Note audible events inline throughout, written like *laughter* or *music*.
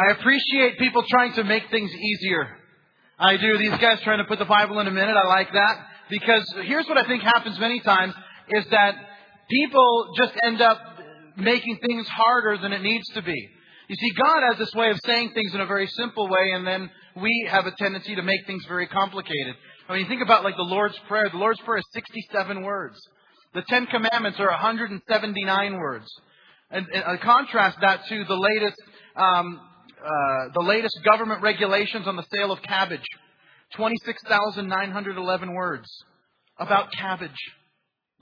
I appreciate people trying to make things easier. I do. These guys trying to put the Bible in a minute, I like that. Because here's what I think happens many times is that people just end up making things harder than it needs to be. You see, God has this way of saying things in a very simple way, and then we have a tendency to make things very complicated. I mean, think about like the Lord's Prayer. The Lord's Prayer is 67 words. The Ten Commandments are 179 words. And, and contrast that to the latest, um, uh, the latest government regulations on the sale of cabbage. 26,911 words about cabbage.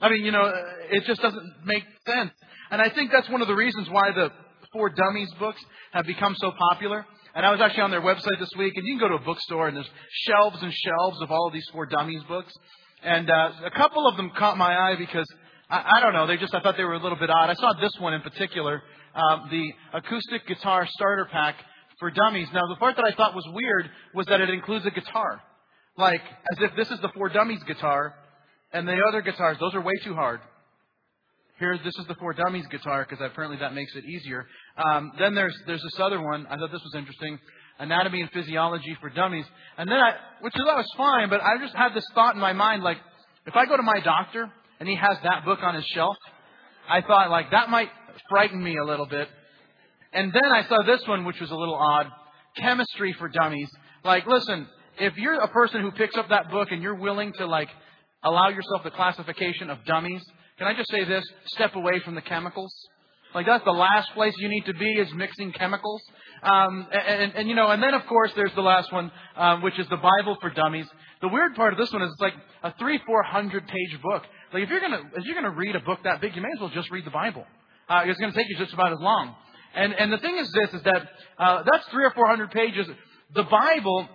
I mean, you know, uh, it just doesn't make sense. And I think that's one of the reasons why the For Dummies books have become so popular. And I was actually on their website this week, and you can go to a bookstore, and there's shelves and shelves of all of these For Dummies books. And uh, a couple of them caught my eye because I, I don't know, they just I thought they were a little bit odd. I saw this one in particular, um, the acoustic guitar starter pack for dummies. Now, the part that I thought was weird was that it includes a guitar, like as if this is the For Dummies guitar, and the other guitars those are way too hard. Here, this is the For Dummies guitar because apparently that makes it easier. Um, then there's there's this other one. I thought this was interesting. Anatomy and Physiology for Dummies. And then I, which I thought was fine, but I just had this thought in my mind, like, if I go to my doctor and he has that book on his shelf, I thought, like, that might frighten me a little bit. And then I saw this one, which was a little odd. Chemistry for Dummies. Like, listen, if you're a person who picks up that book and you're willing to, like, allow yourself the classification of dummies, can I just say this? Step away from the chemicals. Like that's the last place you need to be is mixing chemicals. Um, and, and, and, you know, and then of course there's the last one, um, which is the Bible for Dummies. The weird part of this one is it's like a three, four hundred page book. Like if you're gonna if you're gonna read a book that big, you may as well just read the Bible. Uh, it's gonna take you just about as long. And and the thing is this is that uh, that's three or four hundred pages. The Bible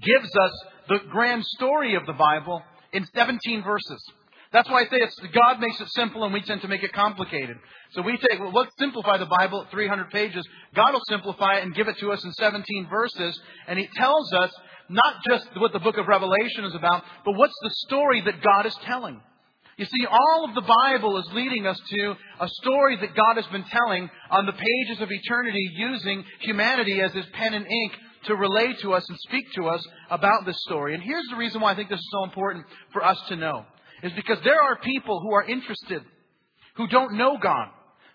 gives us the grand story of the Bible in 17 verses. That's why I say it's God makes it simple and we tend to make it complicated. So we take, well, let's simplify the Bible at 300 pages. God will simplify it and give it to us in 17 verses. And He tells us not just what the book of Revelation is about, but what's the story that God is telling. You see, all of the Bible is leading us to a story that God has been telling on the pages of eternity using humanity as His pen and ink to relay to us and speak to us about this story. And here's the reason why I think this is so important for us to know is because there are people who are interested, who don't know God,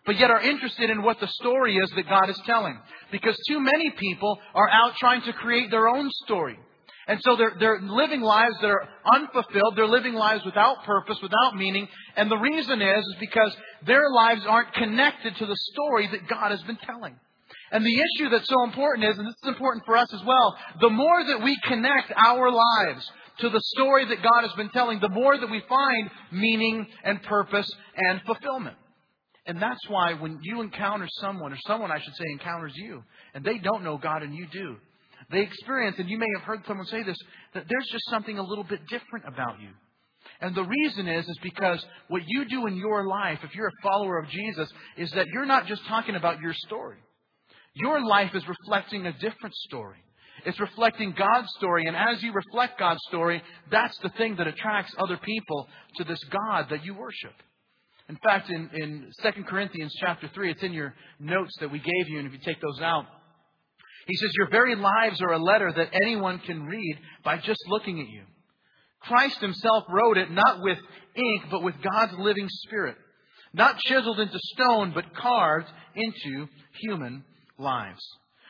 but yet are interested in what the story is that God is telling. Because too many people are out trying to create their own story. And so they're, they're living lives that are unfulfilled. They're living lives without purpose, without meaning. And the reason is, is because their lives aren't connected to the story that God has been telling. And the issue that's so important is, and this is important for us as well, the more that we connect our lives to the story that God has been telling, the more that we find meaning and purpose and fulfillment. And that's why when you encounter someone, or someone I should say encounters you, and they don't know God and you do, they experience, and you may have heard someone say this, that there's just something a little bit different about you. And the reason is, is because what you do in your life, if you're a follower of Jesus, is that you're not just talking about your story. Your life is reflecting a different story. It's reflecting God's story. And as you reflect God's story, that's the thing that attracts other people to this God that you worship. In fact, in, in 2 Corinthians chapter 3, it's in your notes that we gave you, and if you take those out, he says, Your very lives are a letter that anyone can read by just looking at you. Christ himself wrote it not with ink, but with God's living spirit. Not chiseled into stone, but carved into human lives.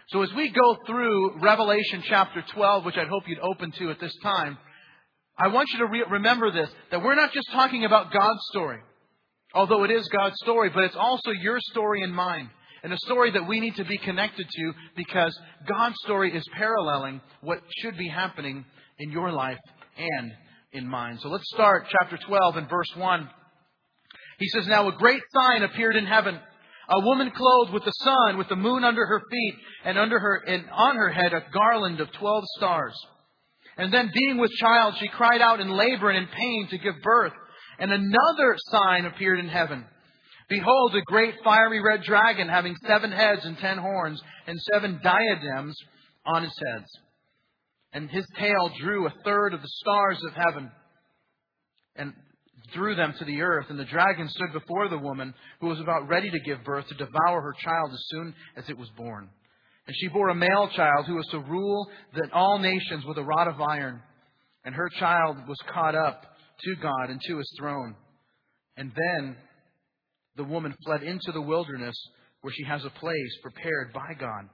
So as we go through Revelation chapter 12, which I'd hope you'd open to at this time, I want you to re- remember this, that we're not just talking about God's story, although it is God's story, but it's also your story and mine. And a story that we need to be connected to because God's story is paralleling what should be happening in your life and in mine. So let's start chapter 12 and verse 1. He says, Now a great sign appeared in heaven a woman clothed with the sun, with the moon under her feet, and under her and on her head a garland of twelve stars. And then, being with child, she cried out in labor and in pain to give birth. And another sign appeared in heaven. Behold, a great fiery red dragon having seven heads and ten horns and seven diadems on his heads. And his tail drew a third of the stars of heaven. And threw them to the earth, and the dragon stood before the woman who was about ready to give birth to devour her child as soon as it was born. And she bore a male child who was to rule the, all nations with a rod of iron. And her child was caught up to God and to his throne. And then the woman fled into the wilderness where she has a place prepared by God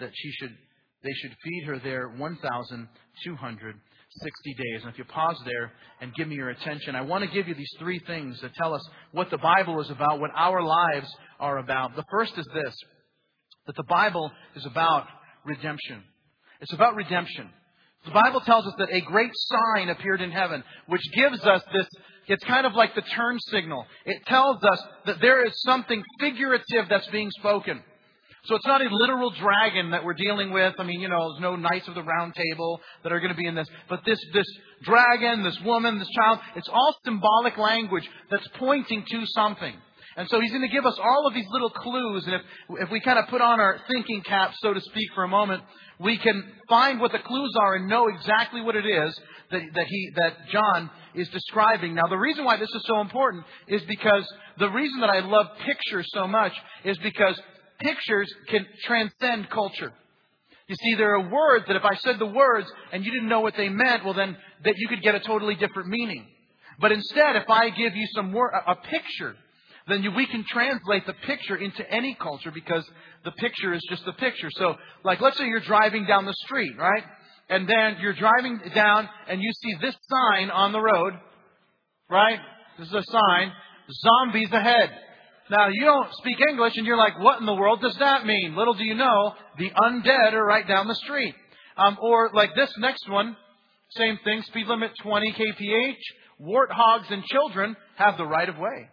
that she should they should feed her there 1260 days. And if you pause there and give me your attention, I want to give you these three things that tell us what the Bible is about, what our lives are about. The first is this that the Bible is about redemption. It's about redemption. The Bible tells us that a great sign appeared in heaven, which gives us this, it's kind of like the turn signal. It tells us that there is something figurative that's being spoken. So it's not a literal dragon that we're dealing with. I mean, you know, there's no knights of the round table that are going to be in this. But this, this dragon, this woman, this child, it's all symbolic language that's pointing to something. And so he's going to give us all of these little clues. And if, if we kind of put on our thinking cap, so to speak, for a moment, we can find what the clues are and know exactly what it is that, that he, that John is describing. Now, the reason why this is so important is because the reason that I love pictures so much is because pictures can transcend culture. You see, there are words that if I said the words and you didn't know what they meant, well then, that you could get a totally different meaning. But instead, if I give you some word, a picture, then we can translate the picture into any culture because the picture is just the picture. So, like, let's say you're driving down the street, right? And then you're driving down and you see this sign on the road, right? This is a sign, zombies ahead. Now, you don't speak English and you're like, what in the world does that mean? Little do you know, the undead are right down the street. Um, or like this next one, same thing, speed limit 20 kph, warthogs and children have the right of way.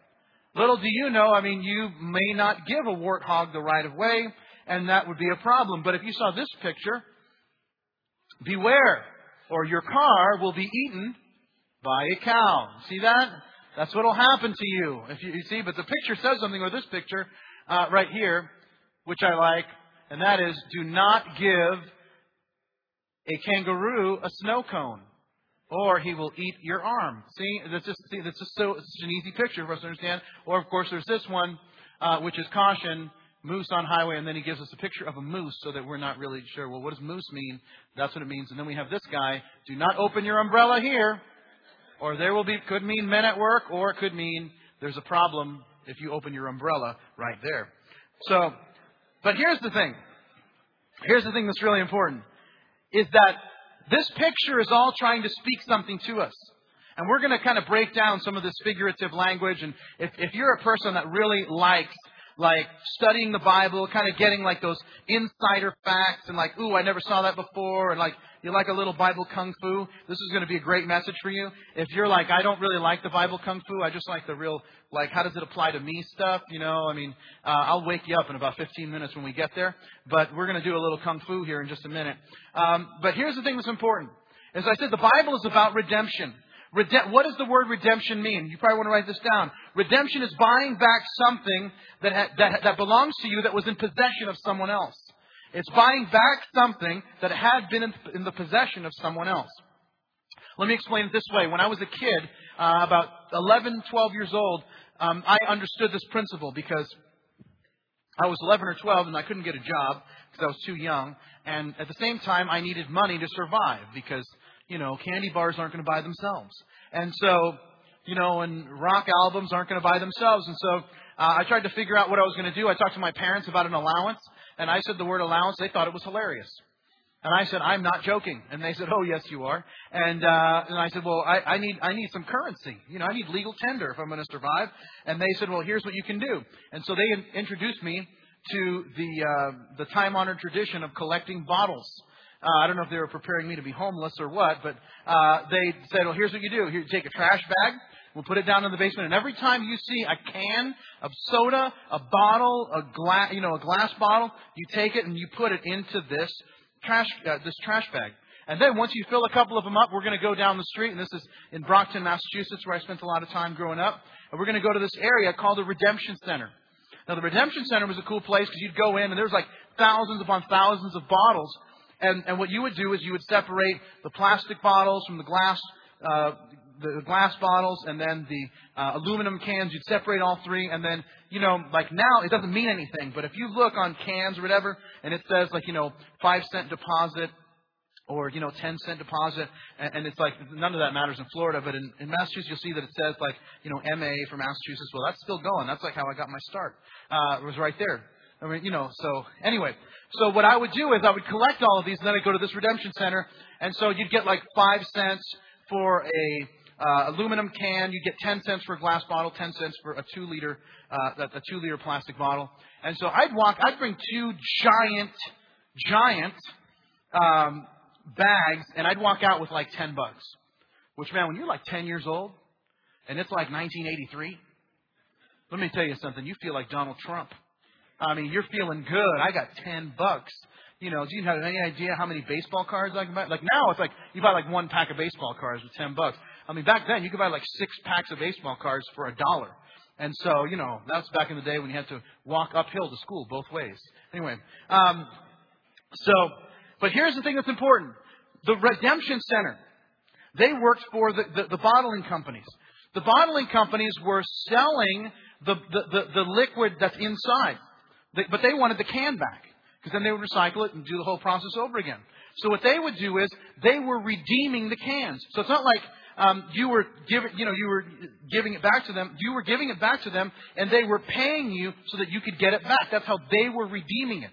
Little do you know, I mean, you may not give a warthog the right of way, and that would be a problem. But if you saw this picture, beware, or your car will be eaten by a cow. See that? That's what will happen to you. If you, you, see, but the picture says something, or this picture uh, right here, which I like, and that is, do not give a kangaroo a snow cone or he will eat your arm. See, that's just see, that's just so it's an easy picture for us to understand. Or of course, there's this one, uh, which is caution, moose on highway, and then he gives us a picture of a moose, so that we're not really sure. Well, what does moose mean? That's what it means. And then we have this guy: do not open your umbrella here, or there will be could mean men at work, or it could mean there's a problem if you open your umbrella right there. So, but here's the thing. Here's the thing that's really important: is that this picture is all trying to speak something to us. And we're going to kind of break down some of this figurative language. And if, if you're a person that really likes like studying the Bible, kind of getting like those insider facts and like, ooh, I never saw that before, and like you like a little Bible kung fu, this is going to be a great message for you. If you're like, I don't really like the Bible kung fu, I just like the real, like, how does it apply to me stuff? You know, I mean, uh, I'll wake you up in about 15 minutes when we get there, but we're going to do a little kung fu here in just a minute. Um, but here's the thing that's important. As I said, the Bible is about redemption. Rede- what does the word redemption mean? You probably want to write this down. Redemption is buying back something that, ha- that, that belongs to you that was in possession of someone else. It's buying back something that had been in, in the possession of someone else. Let me explain it this way. When I was a kid, uh, about 11, 12 years old, um, I understood this principle because I was 11 or 12 and I couldn't get a job because I was too young. And at the same time, I needed money to survive because, you know, candy bars aren't going to buy themselves. And so, you know, and rock albums aren't going to buy themselves. And so uh, I tried to figure out what I was going to do. I talked to my parents about an allowance and I said the word allowance, they thought it was hilarious. And I said, I'm not joking. And they said, Oh, yes, you are. And uh, and I said, Well, I, I need I need some currency. You know, I need legal tender if I'm going to survive. And they said, Well, here's what you can do. And so they in- introduced me to the uh, the time honored tradition of collecting bottles. Uh, I don't know if they were preparing me to be homeless or what, but uh, they said, Well, here's what you do. Here, you take a trash bag. We'll put it down in the basement, and every time you see a can of soda, a bottle, a glass, you know, a glass bottle, you take it and you put it into this trash, uh, this trash bag. And then once you fill a couple of them up, we're going to go down the street, and this is in Brockton, Massachusetts, where I spent a lot of time growing up. And we're going to go to this area called the Redemption Center. Now, the Redemption Center was a cool place because you'd go in, and there's like thousands upon thousands of bottles. And, and what you would do is you would separate the plastic bottles from the glass uh, the glass bottles and then the uh, aluminum cans. You'd separate all three, and then you know, like now it doesn't mean anything. But if you look on cans or whatever, and it says like you know five cent deposit or you know 10 cent deposit and, and, it's like none of that matters in Florida but in, in Massachusetts you'll see that it says like you know MA for Massachusetts well that's still going that's like how I got my start uh, it was right there I mean you know so anyway so what I would do is I would collect all of these and then I'd go to this redemption center and so you'd get like 5 cents for a uh, aluminum can You'd get 10 cents for a glass bottle 10 cents for a 2 liter uh, a 2 liter plastic bottle and so I'd walk I'd bring two giant giant um, bags, and I'd walk out with like 10 bucks. Which, man, when you're like 10 years old, and it's like 1983, let me tell you something. You feel like Donald Trump. I mean, you're feeling good. I got 10 bucks. You know, do you have any idea how many baseball cards I can buy? Like now, it's like you buy like one pack of baseball cards with 10 bucks. I mean, back then you could buy like six packs of baseball cards for a dollar. And so, you know, that was back in the day when you had to walk uphill to school both ways. Anyway, um, so but here's the thing that's important. The Redemption Center, they worked for the, the, the bottling companies. The bottling companies were selling the, the, the, the liquid that's inside. But they wanted the can back. Because then they would recycle it and do the whole process over again. So what they would do is they were redeeming the cans. So it's not like um, you were giving, you know, you were giving it back to them. You were giving it back to them, and they were paying you so that you could get it back. That's how they were redeeming it.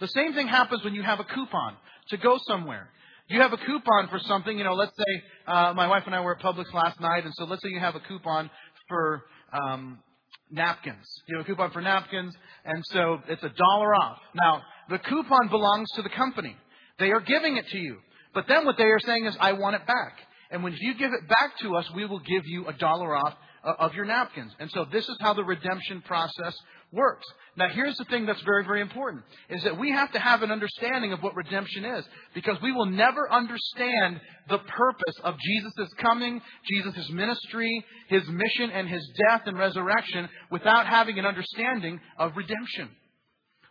The same thing happens when you have a coupon to go somewhere. You have a coupon for something, you know, let's say uh, my wife and I were at Publix last night, and so let's say you have a coupon for um, napkins. You have a coupon for napkins, and so it's a dollar off. Now, the coupon belongs to the company. They are giving it to you. But then what they are saying is, I want it back. And when you give it back to us, we will give you a dollar off uh, of your napkins. And so this is how the redemption process works. Now here's the thing that's very, very important, is that we have to have an understanding of what redemption is, because we will never understand the purpose of Jesus' coming, Jesus' ministry, His mission, and His death and resurrection without having an understanding of redemption.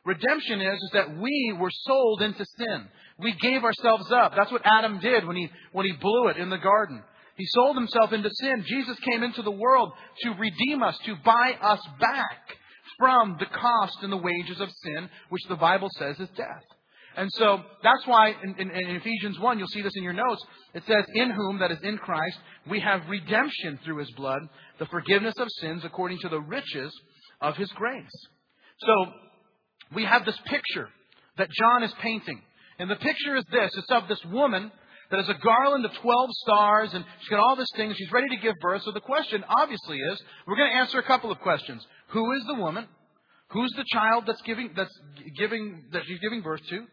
Redemption is, is that we were sold into sin. We gave ourselves up. That's what Adam did when he, when he blew it in the garden. He sold himself into sin. Jesus came into the world to redeem us, to buy us back from the cost and the wages of sin, which the Bible says is death. And so that's why in, in, in, Ephesians 1, you'll see this in your notes. It says, In whom, that is in Christ, we have redemption through his blood, the forgiveness of sins according to the riches of his grace. So we have this picture that John is painting. And the picture is this it's of this woman that has a garland of 12 stars and she's got all this thing. She's ready to give birth. So the question obviously is we're going to answer a couple of questions. Who is the woman? Who's the child that's giving, that's giving, that she's giving birth to?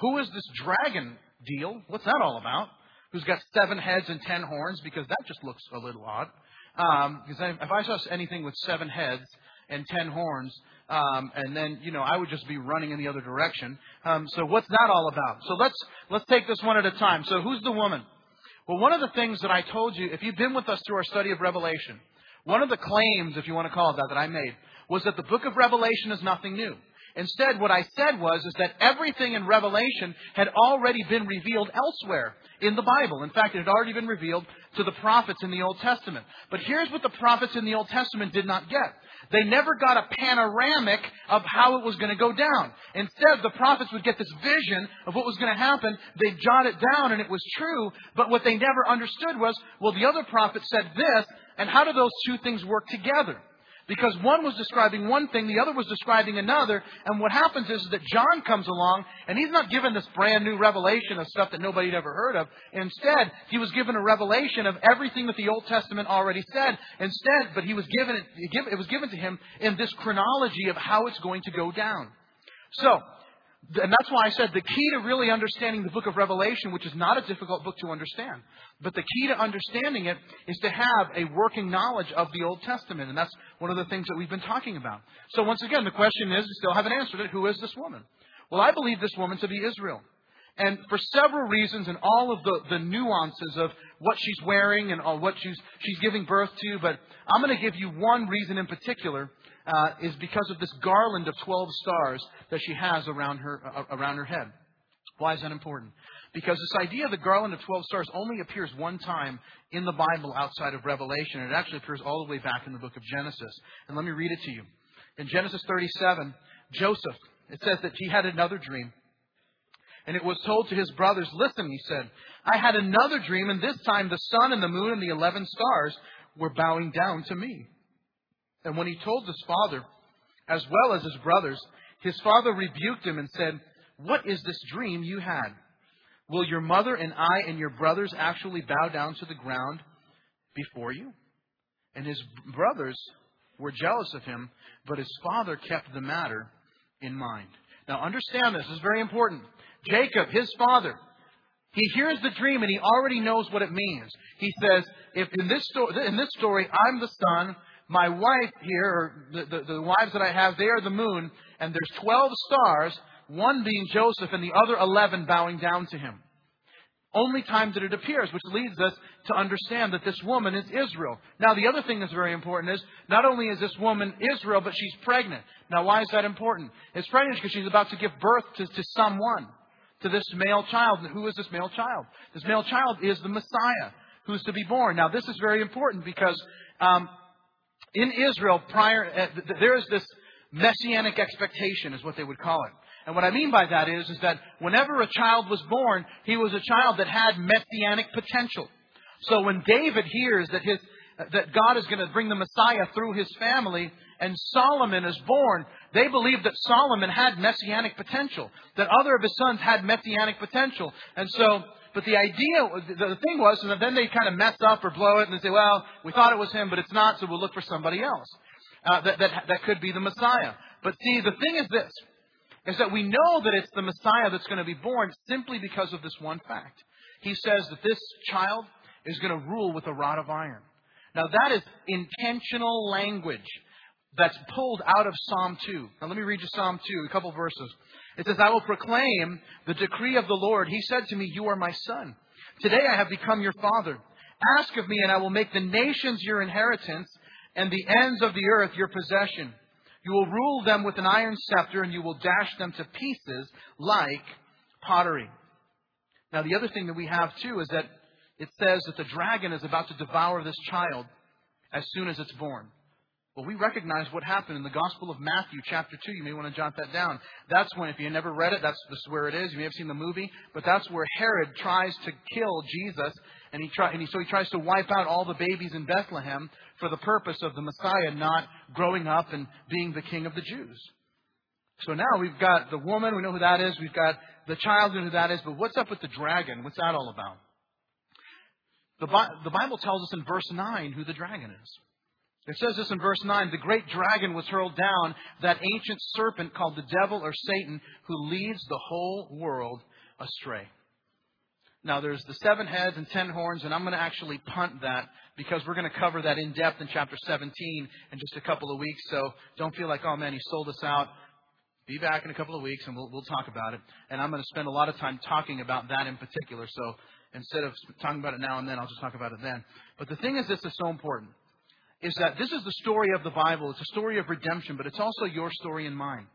Who is this dragon deal? What's that all about? Who's got seven heads and ten horns? Because that just looks a little odd. Um, because if I saw anything with seven heads and ten horns, um, and then you know I would just be running in the other direction. Um, so what's that all about? So let's let's take this one at a time. So who's the woman? Well, one of the things that I told you, if you've been with us through our study of Revelation, one of the claims, if you want to call it that, that I made was that the book of Revelation is nothing new. Instead, what I said was is that everything in Revelation had already been revealed elsewhere in the Bible. In fact, it had already been revealed to the prophets in the Old Testament. But here's what the prophets in the Old Testament did not get. They never got a panoramic of how it was going to go down. Instead, the prophets would get this vision of what was going to happen. They'd jot it down and it was true. But what they never understood was, well, the other prophet said this, and how do those two things work together? Because one was describing one thing, the other was describing another, and what happens is that John comes along, and he's not given this brand new revelation of stuff that nobody had ever heard of. Instead, he was given a revelation of everything that the Old Testament already said. Instead, but he was given it, it was given to him in this chronology of how it's going to go down. So, and that's why I said the key to really understanding the book of Revelation, which is not a difficult book to understand, but the key to understanding it is to have a working knowledge of the Old Testament. And that's one of the things that we've been talking about. So once again, the question is, we still haven't answered it, who is this woman? Well, I believe this woman to be Israel. And for several reasons and all of the, the nuances of what she's wearing and what she's, she's giving birth to, but I'm going to give you one reason in particular uh, is because of this garland of 12 stars that she has around her, uh, around her head. Why is that important? Because this idea of the garland of 12 stars only appears one time in the Bible outside of Revelation. It actually appears all the way back in the book of Genesis. And let me read it to you. In Genesis 37, Joseph, it says that he had another dream. And it was told to his brothers, Listen, he said, I had another dream, and this time the sun and the moon and the eleven stars were bowing down to me. And when he told his father, as well as his brothers, his father rebuked him and said, What is this dream you had? Will your mother and I and your brothers actually bow down to the ground before you? And his brothers were jealous of him, but his father kept the matter in mind. Now understand this, this is very important. Jacob, his father, he hears the dream and he already knows what it means. He says, if in this, story, in this story, I'm the sun, my wife here, or the, the, the wives that I have, they are the moon, and there's 12 stars, one being Joseph and the other 11 bowing down to him. Only time that it appears, which leads us to understand that this woman is Israel. Now, the other thing that's very important is not only is this woman Israel, but she's pregnant. Now, why is that important? It's pregnant because she's about to give birth to, to someone, to this male child. And who is this male child? This male child is the Messiah who's to be born. Now, this is very important because um, in Israel, prior, uh, there is this messianic expectation, is what they would call it. And what I mean by that is, is that whenever a child was born, he was a child that had messianic potential. So when David hears that his, that God is going to bring the Messiah through his family, and Solomon is born, they believe that Solomon had messianic potential, that other of his sons had messianic potential. And so, but the idea, the thing was, and then they kind of mess up or blow it and they say, well, we thought it was him, but it's not, so we'll look for somebody else. Uh, that, that, that could be the Messiah. But see, the thing is this, is that we know that it's the Messiah that's going to be born simply because of this one fact. He says that this child is going to rule with a rod of iron. Now that is intentional language that's pulled out of Psalm 2. Now let me read you Psalm 2, a couple verses. It says, I will proclaim the decree of the Lord. He said to me, You are my son. Today I have become your father. Ask of me, and I will make the nations your inheritance, and the ends of the earth your possession. You will rule them with an iron scepter, and you will dash them to pieces like pottery. Now, the other thing that we have, too, is that it says that the dragon is about to devour this child as soon as it's born. Well, we recognize what happened in the Gospel of Matthew, chapter 2. You may want to jot that down. That's when, if you never read it, that's, where it is. You may have seen the movie, but that's where Herod tries to kill Jesus, and, he try, and he, so he tries to wipe out all the babies in Bethlehem for the purpose of the Messiah not growing up and being the king of the Jews. So now we've got the woman, we know who that is. We've got the child, we know who that is. But what's up with the dragon? What's that all about? The, the Bible tells us in verse 9 who the dragon is. It says this in verse 9 The great dragon was hurled down, that ancient serpent called the devil or Satan, who leads the whole world astray. Now, there's the seven heads and ten horns, and I'm going to actually punt that because we're going to cover that in depth in chapter 17 in just a couple of weeks. So don't feel like, oh man, he sold us out. Be back in a couple of weeks and we'll, we'll talk about it. And I'm going to spend a lot of time talking about that in particular. So instead of talking about it now and then, I'll just talk about it then. But the thing is, this is so important is that this is the story of the Bible. It's a story of redemption, but it's also your story and mine.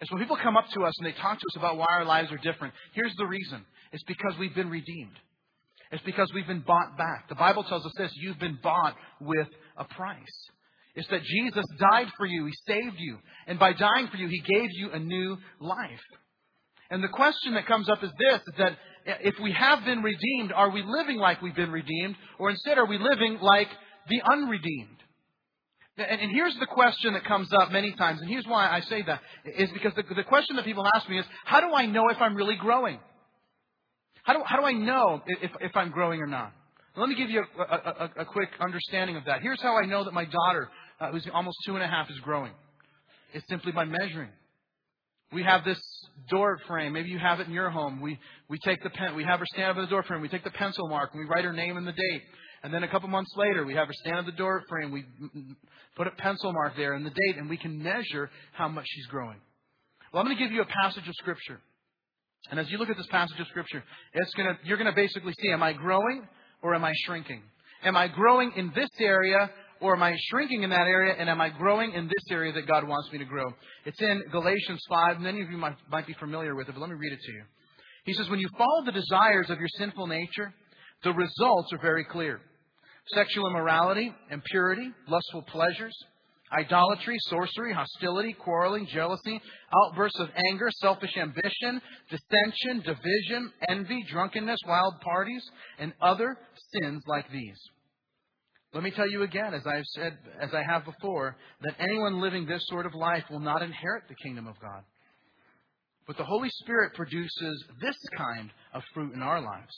And so when people come up to us and they talk to us about why our lives are different, here's the reason. It's because we've been redeemed. It's because we've been bought back. The Bible tells us this, you've been bought with a price. It's that Jesus died for you. He saved you. And by dying for you, He gave you a new life. And the question that comes up is this, is that if we have been redeemed, are we living like we've been redeemed? Or instead, are we living like the unredeemed. And, here's the question that comes up many times, and here's why I say that, is because the, the question that people ask me is, how do I know if I'm really growing? How do, how do I know if, if I'm growing or not? Let me give you a, a, a, quick understanding of that. Here's how I know that my daughter, uh, who's almost two and a half, is growing. It's simply by measuring. We have this door frame. Maybe you have it in your home. We, we take the pen, we have her stand up in the door frame. We take the pencil mark and we write her name and the date. And then a couple months later, we have her stand at the door frame. We put a pencil mark there and the date, and we can measure how much she's growing. Well, I'm going to give you a passage of Scripture. And as you look at this passage of Scripture, it's gonna, you're going to basically see, am I growing or am I shrinking? Am I growing in this area or am I shrinking in that area? And am I growing in this area that God wants me to grow? It's in Galatians 5. Many of you might, might be familiar with it, but let me read it to you. He says, when you follow the desires of your sinful nature, the results are very clear. Sexual immorality, impurity, lustful pleasures, idolatry, sorcery, hostility, quarreling, jealousy, outbursts of anger, selfish ambition, dissension, division, envy, drunkenness, wild parties, and other sins like these. Let me tell you again, as I've said, as I have before, that anyone living this sort of life will not inherit the kingdom of God. But the Holy Spirit produces this kind of fruit in our lives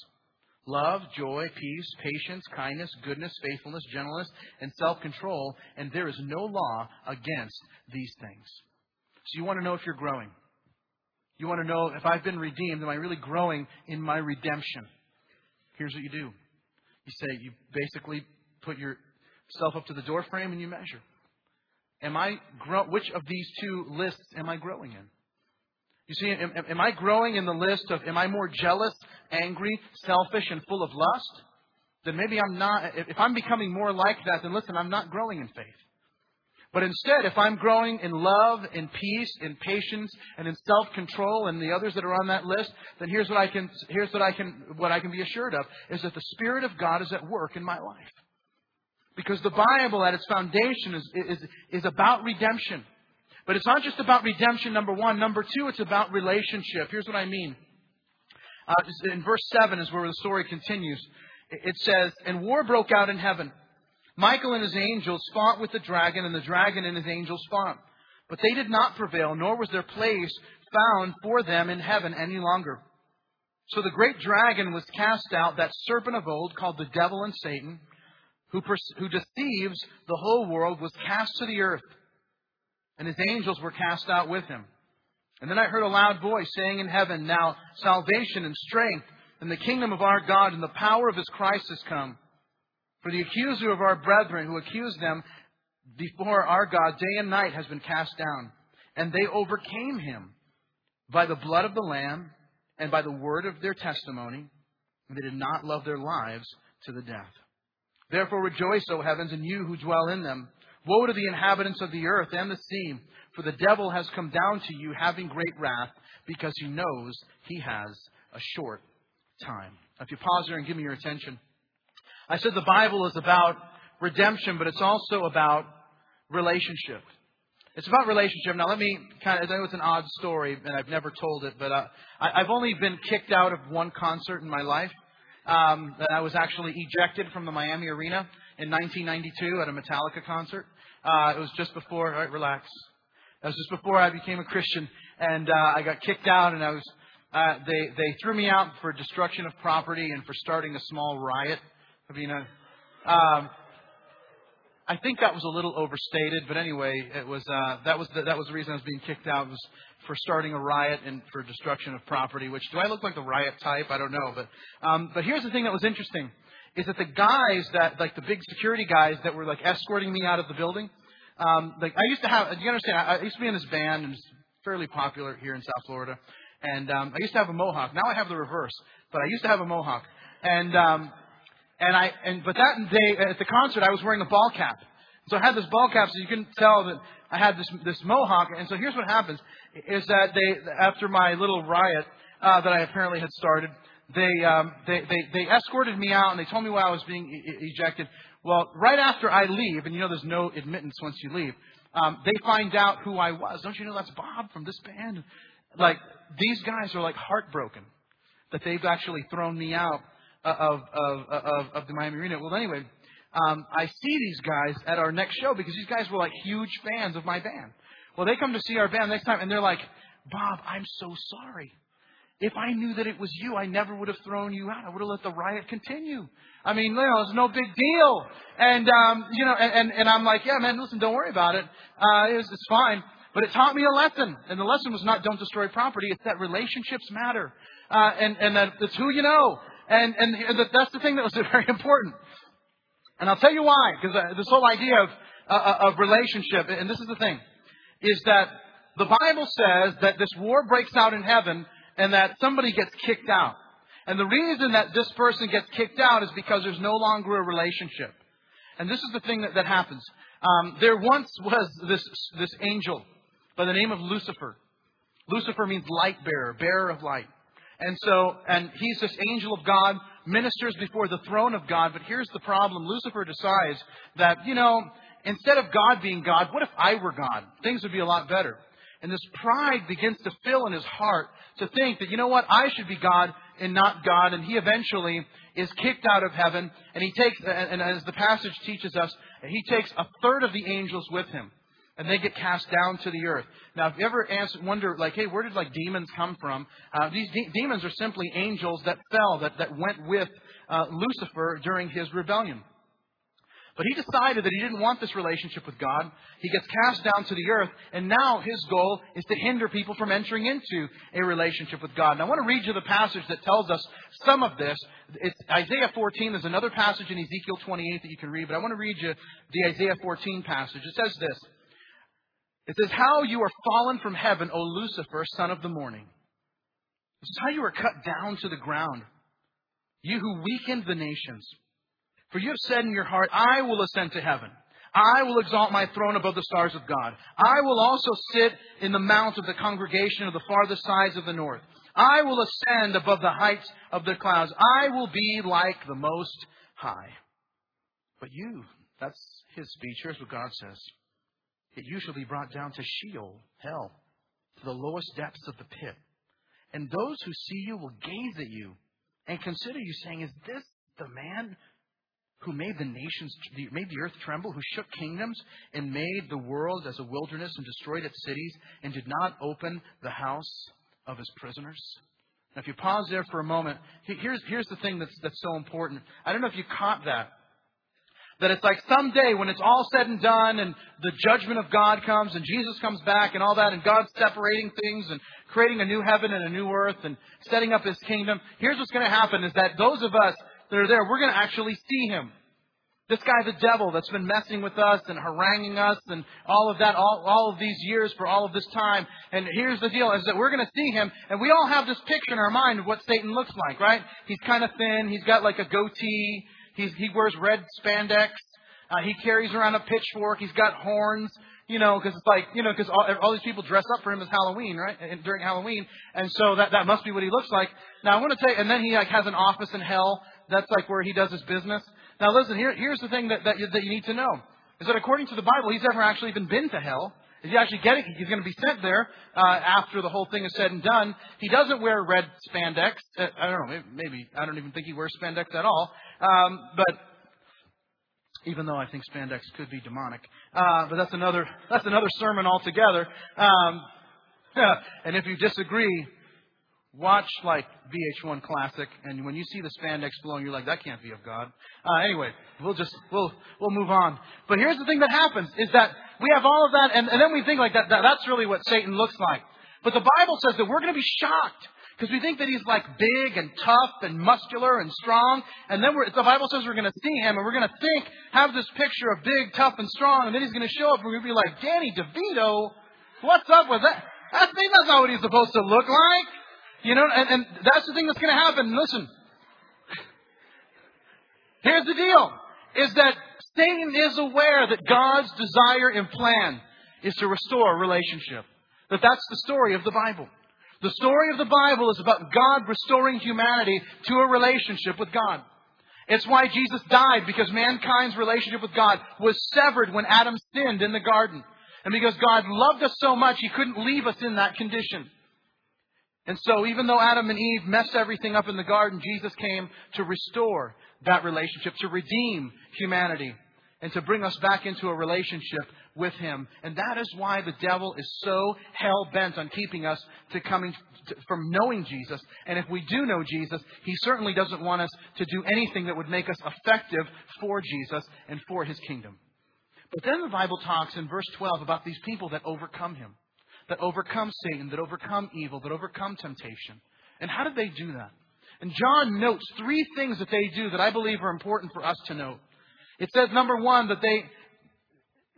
love, joy, peace, patience, kindness, goodness, faithfulness, gentleness, and self control, and there is no law against these things. So you want to know if you're growing. You want to know if I've been redeemed, am I really growing in my redemption? Here's what you do. You say, you basically put yourself up to the door frame and you measure. Am I grow- which of these two lists am I growing in? You see, am, am I growing in the list of, am I more jealous, angry, selfish, and full of lust? Then maybe I'm not, if I'm becoming more like that, then listen, I'm not growing in faith. But instead, if I'm growing in love, in peace, in patience, and in self-control, and the others that are on that list, then here's what I can, here's what I can, what I can be assured of, is that the Spirit of God is at work in my life. Because the Bible at its foundation is, is, is about redemption. But it's not just about redemption, number one. Number two, it's about relationship. Here's what I mean. Uh, in verse 7 is where the story continues. It says, And war broke out in heaven. Michael and his angels fought with the dragon, and the dragon and his angels fought. But they did not prevail, nor was their place found for them in heaven any longer. So the great dragon was cast out, that serpent of old called the devil and Satan, who, pers- who deceives the whole world, was cast to the earth and his angels were cast out with him. And then I heard a loud voice saying in heaven, Now salvation and strength and the kingdom of our God and the power of his Christ has come. For the accuser of our brethren who accused them before our God day and night has been cast down. And they overcame him by the blood of the Lamb and by the word of their testimony. And they did not love their lives to the death. Therefore rejoice, O heavens, and you who dwell in them. Woe to the inhabitants of the earth and the sea, for the devil has come down to you having great wrath, because he knows he has a short time. If you pause there and give me your attention. I said the Bible is about redemption, but it's also about relationship. It's about relationship. Now, let me kind of, I know it's an odd story, and I've never told it, but uh, I, have only been kicked out of one concert in my life. Um, I was actually ejected from the Miami Arena in 1992 at a Metallica concert. Uh, it was just before, all right, relax. It was just before I became a Christian, and uh, I got kicked out, and I was. Uh, they they threw me out for destruction of property and for starting a small riot. I mean, uh, um, I think that was a little overstated, but anyway, it was uh, that was the, that was the reason I was being kicked out was for starting a riot and for destruction of property. Which do I look like the riot type? I don't know, but um, but here's the thing that was interesting is that the guys that, like the big security guys that were like escorting me out of the building, um, like I used to have, do you understand? I, used to be in this band and it's fairly popular here in South Florida. And um, I used to have a mohawk. Now I have the reverse, but I used to have a mohawk. And um, and I and but that day at the concert I was wearing a ball cap. So I had this ball cap, so you can tell that I had this this mohawk. And so here's what happens: is that they after my little riot uh, that I apparently had started, they, um, they, they, they escorted me out and they told me why I was being e- ejected. Well, right after I leave, and you know there's no admittance once you leave, um, they find out who I was. Don't you know that's Bob from this band? Like, these guys are like heartbroken that they've actually thrown me out of, of, of, of the Miami Arena. Well, anyway, um, I see these guys at our next show because these guys were like huge fans of my band. Well, they come to see our band next time and they're like, Bob, I'm so sorry. If I knew that it was you, I never would have thrown you out. I would have let the riot continue. I mean, you know, it's no big deal. And, um, you know, and, and, and I'm like, yeah, man, listen, don't worry about it. Uh, it's, it's fine. But it taught me a lesson. And the lesson was not don't destroy property. It's that relationships matter. Uh, and, and that it's who you know. And, and that's the thing that was *laughs* very important. And I'll tell you why. Because uh, this whole idea of, uh, uh, of relationship, and this is the thing, is that the Bible says that this war breaks out in heaven and that somebody gets kicked out. And the reason that this person gets kicked out is because there's no longer a relationship. And this is the thing that, that happens. Um, there once was this, this angel by the name of Lucifer. Lucifer means light bearer, bearer of light. And so, and he's this angel of God, ministers before the throne of God. But here's the problem. Lucifer decides that, you know, instead of God being God, what if I were God? Things would be a lot better. And this pride begins to fill in his heart to think that, you know what, I should be God and not God. And he eventually is kicked out of heaven. And he takes, and as the passage teaches us, he takes a third of the angels with him and they get cast down to the earth. Now, if you ever answer, wonder, like, hey, where did like demons come from? Uh, these de- demons are simply angels that fell, that, that went with uh, Lucifer during his rebellion. But he decided that he didn't want this relationship with God. He gets cast down to the earth, and now his goal is to hinder people from entering into a relationship with God. And I want to read you the passage that tells us some of this. It's Isaiah 14. There's another passage in Ezekiel 28 that you can read, but I want to read you the Isaiah 14 passage. It says this. It says, How you are fallen from heaven, O Lucifer, son of the morning. This is how you are cut down to the ground, you who weakened the nations. For you have said in your heart, I will ascend to heaven. I will exalt my throne above the stars of God. I will also sit in the mount of the congregation of the farthest sides of the north. I will ascend above the heights of the clouds. I will be like the Most High. But you, that's his speech. Here's what God says. You shall be brought down to Sheol, hell, to the lowest depths of the pit. And those who see you will gaze at you and consider you, saying, Is this the man who made the nations, made the earth tremble, who shook kingdoms and made the world as a wilderness and destroyed its cities and did not open the house of his prisoners? Now, if you pause there for a moment, here's, here's the thing that's, that's so important. I don't know if you caught that. That it's like someday when it's all said and done and the judgment of God comes and Jesus comes back and all that and God's separating things and creating a new heaven and a new earth and setting up His kingdom, here's what's going to happen is that those of us that are there, we're going to actually see Him. This guy, the devil, that's been messing with us and haranguing us and all of that, all, all of these years for all of this time. And here's the deal, is that we're going to see him, and we all have this picture in our mind of what Satan looks like, right? He's kind of thin, he's got like a goatee, He's, he wears red spandex. Uh, he carries around a pitchfork. He's got horns. You know, because it's like, you know, because all, all these people dress up for him as Halloween, right? And, during Halloween, and so that that must be what he looks like. Now I want to tell you, and then he like has an office in hell. That's like where he does his business. Now listen, here here's the thing that that you, that you need to know is that according to the Bible, he's never actually even been to hell. Is he actually getting? He's going to be sent there uh, after the whole thing is said and done. He doesn't wear red spandex. Uh, I don't know. Maybe I don't even think he wears spandex at all. Um, but even though I think spandex could be demonic, uh, but that's another that's another sermon altogether. Um, *laughs* and if you disagree, watch like VH1 Classic, and when you see the spandex blowing, you're like, that can't be of God. Uh, anyway, we'll just we'll we'll move on. But here's the thing that happens: is that we have all of that, and, and then we think like that, that that's really what Satan looks like. But the Bible says that we're going to be shocked because we think that he's like big and tough and muscular and strong. And then the Bible says we're going to see him and we're going to think, have this picture of big, tough, and strong. And then he's going to show up and we're going to be like, Danny DeVito, what's up with that? That's, that's not what he's supposed to look like. You know, and, and that's the thing that's going to happen. Listen. Here's the deal. Is that Satan is aware that God's desire and plan is to restore a relationship. That that's the story of the Bible. The story of the Bible is about God restoring humanity to a relationship with God. It's why Jesus died, because mankind's relationship with God was severed when Adam sinned in the garden. And because God loved us so much, He couldn't leave us in that condition. And so, even though Adam and Eve messed everything up in the garden, Jesus came to restore that relationship, to redeem humanity, and to bring us back into a relationship with Him. And that is why the devil is so hell bent on keeping us to coming to, from knowing Jesus. And if we do know Jesus, He certainly doesn't want us to do anything that would make us effective for Jesus and for His kingdom. But then the Bible talks in verse 12 about these people that overcome Him, that overcome Satan, that overcome evil, that overcome temptation. And how did they do that? And John notes three things that they do that I believe are important for us to note. It says, number one, that they,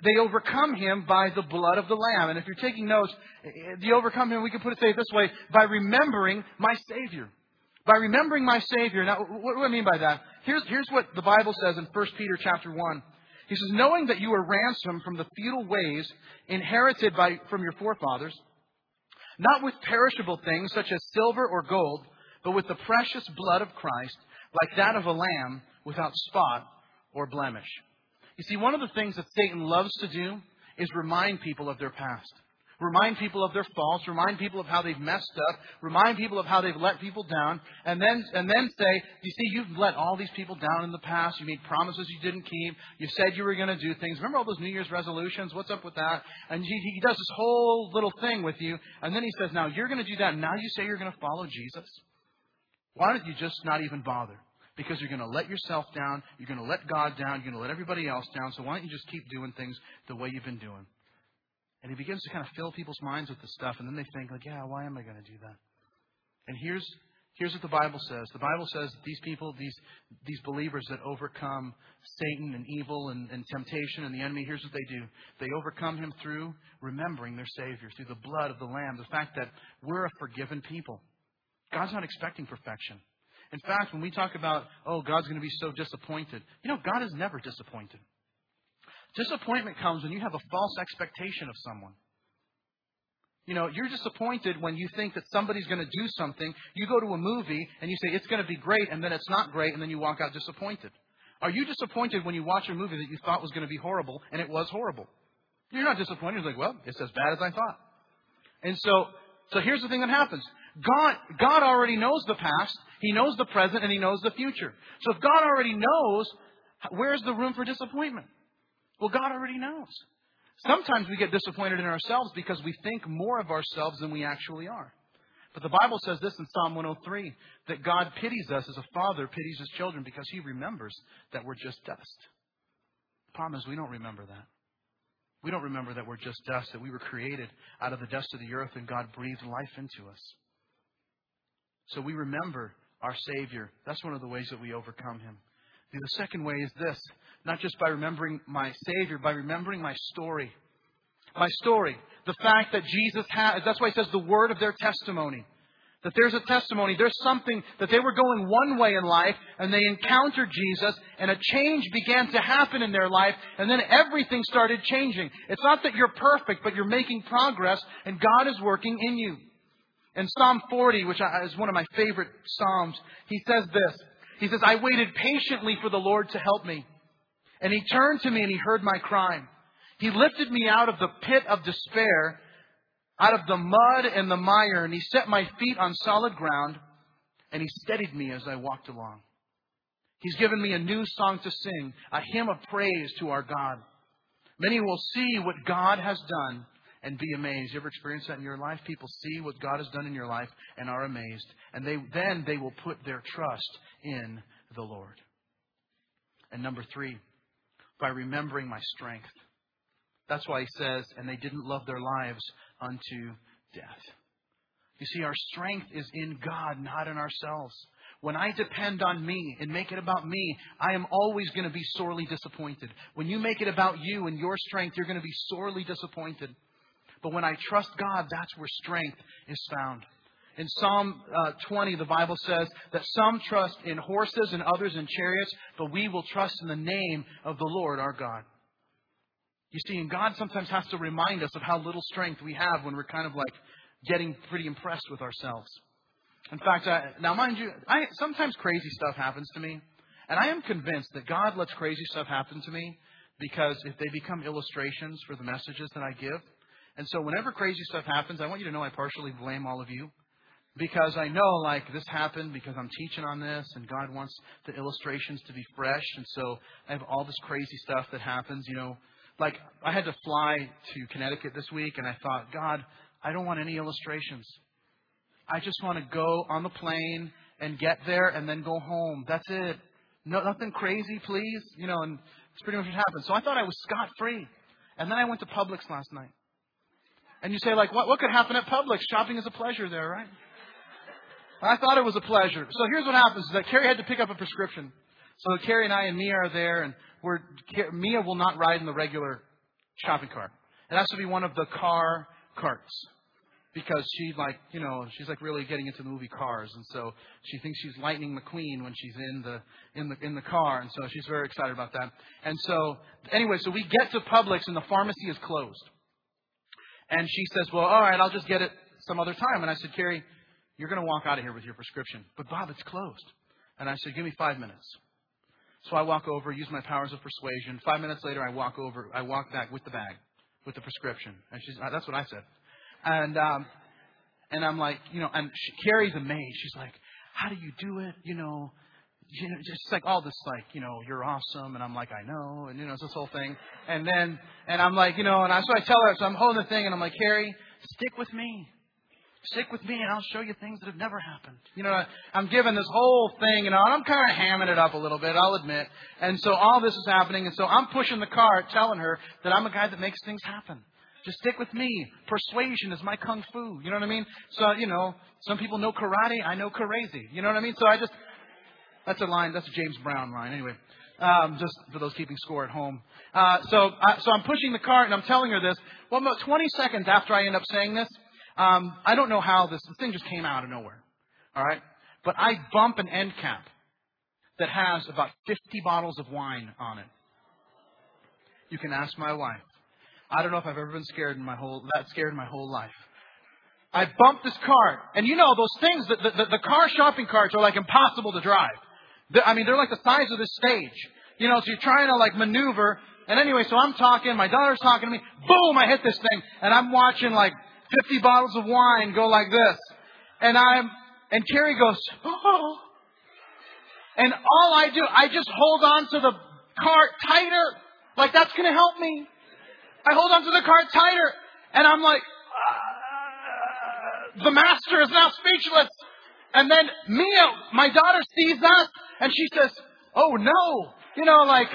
they overcome him by the blood of the Lamb. And if you're taking notes, eh, the overcome him, we can put it say it this way, by remembering my Savior. By remembering my Savior. Now, what do I mean by that? Here's, here's what the Bible says in 1 Peter chapter 1. He says, knowing that you were ransomed from the futile ways inherited by, from your forefathers, not with perishable things such as silver or gold, but with the precious blood of Christ, like that of a lamb without spot or blemish. You see, one of the things that Satan loves to do is remind people of their past. Remind people of their faults, remind people of how they've messed up, remind people of how they've let people down, and then and then say, you see, you've let all these people down in the past, you made promises you didn't keep, you said you were going to do things. Remember all those New Year's resolutions? What's up with that? And he, he does this whole little thing with you, and then he says, now you're going to do that, now you say you're going to follow Jesus. Why don't you just not even bother? Because you're going to let yourself down, you're going to let God down, you're going to let everybody else down, so why don't you just keep doing things the way you've been doing? And he begins to kind of fill people's minds with this stuff, and then they think, like, yeah, why am I going to do that? And here's here's what the Bible says. The Bible says that these people, these these believers that overcome Satan and evil and, and temptation and the enemy, here's what they do. They overcome him through remembering their Savior, through the blood of the Lamb, the fact that we're a forgiven people. God's not expecting perfection. In fact, when we talk about, oh, God's going to be so disappointed, you know, God is never disappointed. Disappointment comes when you have a false expectation of someone. You know, you're disappointed when you think that somebody's going to do something. You go to a movie and you say it's going to be great, and then it's not great, and then you walk out disappointed. Are you disappointed when you watch a movie that you thought was going to be horrible and it was horrible? You're not disappointed. You're like, well, it's as bad as I thought. And so, so here's the thing that happens. God, God already knows the past, He knows the present, and He knows the future. So if God already knows, where's the room for disappointment? Well, God already knows. Sometimes we get disappointed in ourselves because we think more of ourselves than we actually are. But the Bible says this in Psalm 103 that God pities us as a father pities his children because he remembers that we're just dust. The problem is we don't remember that. We don't remember that we're just dust, that we were created out of the dust of the earth and God breathed life into us. So we remember our Savior. That's one of the ways that we overcome him. The second way is this not just by remembering my Savior, by remembering my story. My story. The fact that Jesus has, that's why he says the word of their testimony. That there's a testimony, there's something that they were going one way in life and they encountered Jesus and a change began to happen in their life and then everything started changing. It's not that you're perfect, but you're making progress and God is working in you. In Psalm 40, which is one of my favorite Psalms, he says this. He says, I waited patiently for the Lord to help me. And he turned to me and he heard my cry. He lifted me out of the pit of despair, out of the mud and the mire, and he set my feet on solid ground, and he steadied me as I walked along. He's given me a new song to sing, a hymn of praise to our God. Many will see what God has done and be amazed. You ever experienced that in your life? People see what God has done in your life and are amazed. And they, then they will put their trust in the Lord. And number three, by remembering my strength. That's why he says, and they didn't love their lives unto death. You see, our strength is in God, not in ourselves. When I depend on me and make it about me, I am always going to be sorely disappointed. When you make it about you and your strength, you're going to be sorely disappointed. But when I trust God, that's where strength is found. In Psalm uh, 20, the Bible says that some trust in horses and others in chariots, but we will trust in the name of the Lord our God. You see, and God sometimes has to remind us of how little strength we have when we're kind of like getting pretty impressed with ourselves. In fact, I, now mind you, I, sometimes crazy stuff happens to me, and I am convinced that God lets crazy stuff happen to me because if they become illustrations for the messages that I give, and so whenever crazy stuff happens, I want you to know I partially blame all of you because I know like this happened because I'm teaching on this and God wants the illustrations to be fresh and so I have all this crazy stuff that happens, you know. Like I had to fly to Connecticut this week and I thought, God, I don't want any illustrations. I just want to go on the plane and get there and then go home. That's it. No nothing crazy, please. You know, and it's pretty much what happened. So I thought I was scot free. And then I went to Publix last night. And you say, like, what, what could happen at Publix? Shopping is a pleasure there, right? I thought it was a pleasure. So here's what happens: is that Carrie had to pick up a prescription. So Carrie and I and Mia are there, and we're Mia will not ride in the regular shopping cart. It has to be one of the car carts because she like you know she's like really getting into the movie Cars, and so she thinks she's Lightning McQueen when she's in the in the in the car, and so she's very excited about that. And so anyway, so we get to Publix, and the pharmacy is closed. And she says, "Well, all right, I'll just get it some other time." And I said, "Carrie." You're going to walk out of here with your prescription. But Bob, it's closed. And I said, Give me five minutes. So I walk over, use my powers of persuasion. Five minutes later, I walk over, I walk back with the bag, with the prescription. And she's, that's what I said. And, um, and I'm like, you know, and she, Carrie's amazed. She's like, how do you do it? You know, you know, just like all this, like, you know, you're awesome. And I'm like, I know. And, you know, it's this whole thing. And then, and I'm like, you know, and I, so I tell her, so I'm holding the thing and I'm like, Carrie, stick with me. Stick with me and I'll show you things that have never happened. You know, I'm giving this whole thing, you know, and I'm kind of hamming it up a little bit, I'll admit. And so all this is happening. And so I'm pushing the cart, telling her that I'm a guy that makes things happen. Just stick with me. Persuasion is my kung fu. You know what I mean? So, you know, some people know karate. I know crazy. You know what I mean? So I just, that's a line, that's a James Brown line. Anyway, um, just for those keeping score at home. Uh, so, uh, so I'm pushing the cart and I'm telling her this. Well, about 20 seconds after I end up saying this, um, I don't know how this, this thing just came out of nowhere. All right? But I bump an end cap that has about 50 bottles of wine on it. You can ask my wife. I don't know if I've ever been scared in my whole, that scared in my whole life. I bumped this cart, and you know those things, the, the, the car shopping carts are like impossible to drive. I mean, they're like the size of this stage. You know, so you're trying to like maneuver. And anyway, so I'm talking, my daughter's talking to me. Boom, I hit this thing. And I'm watching like 50 bottles of wine go like this. And I'm, and Carrie goes, oh. And all I do, I just hold on to the cart tighter. Like that's going to help me. I hold on to the cart tighter. And I'm like, uh, the master is now speechless. And then Mia, my daughter sees that and she says, oh no. You know, like,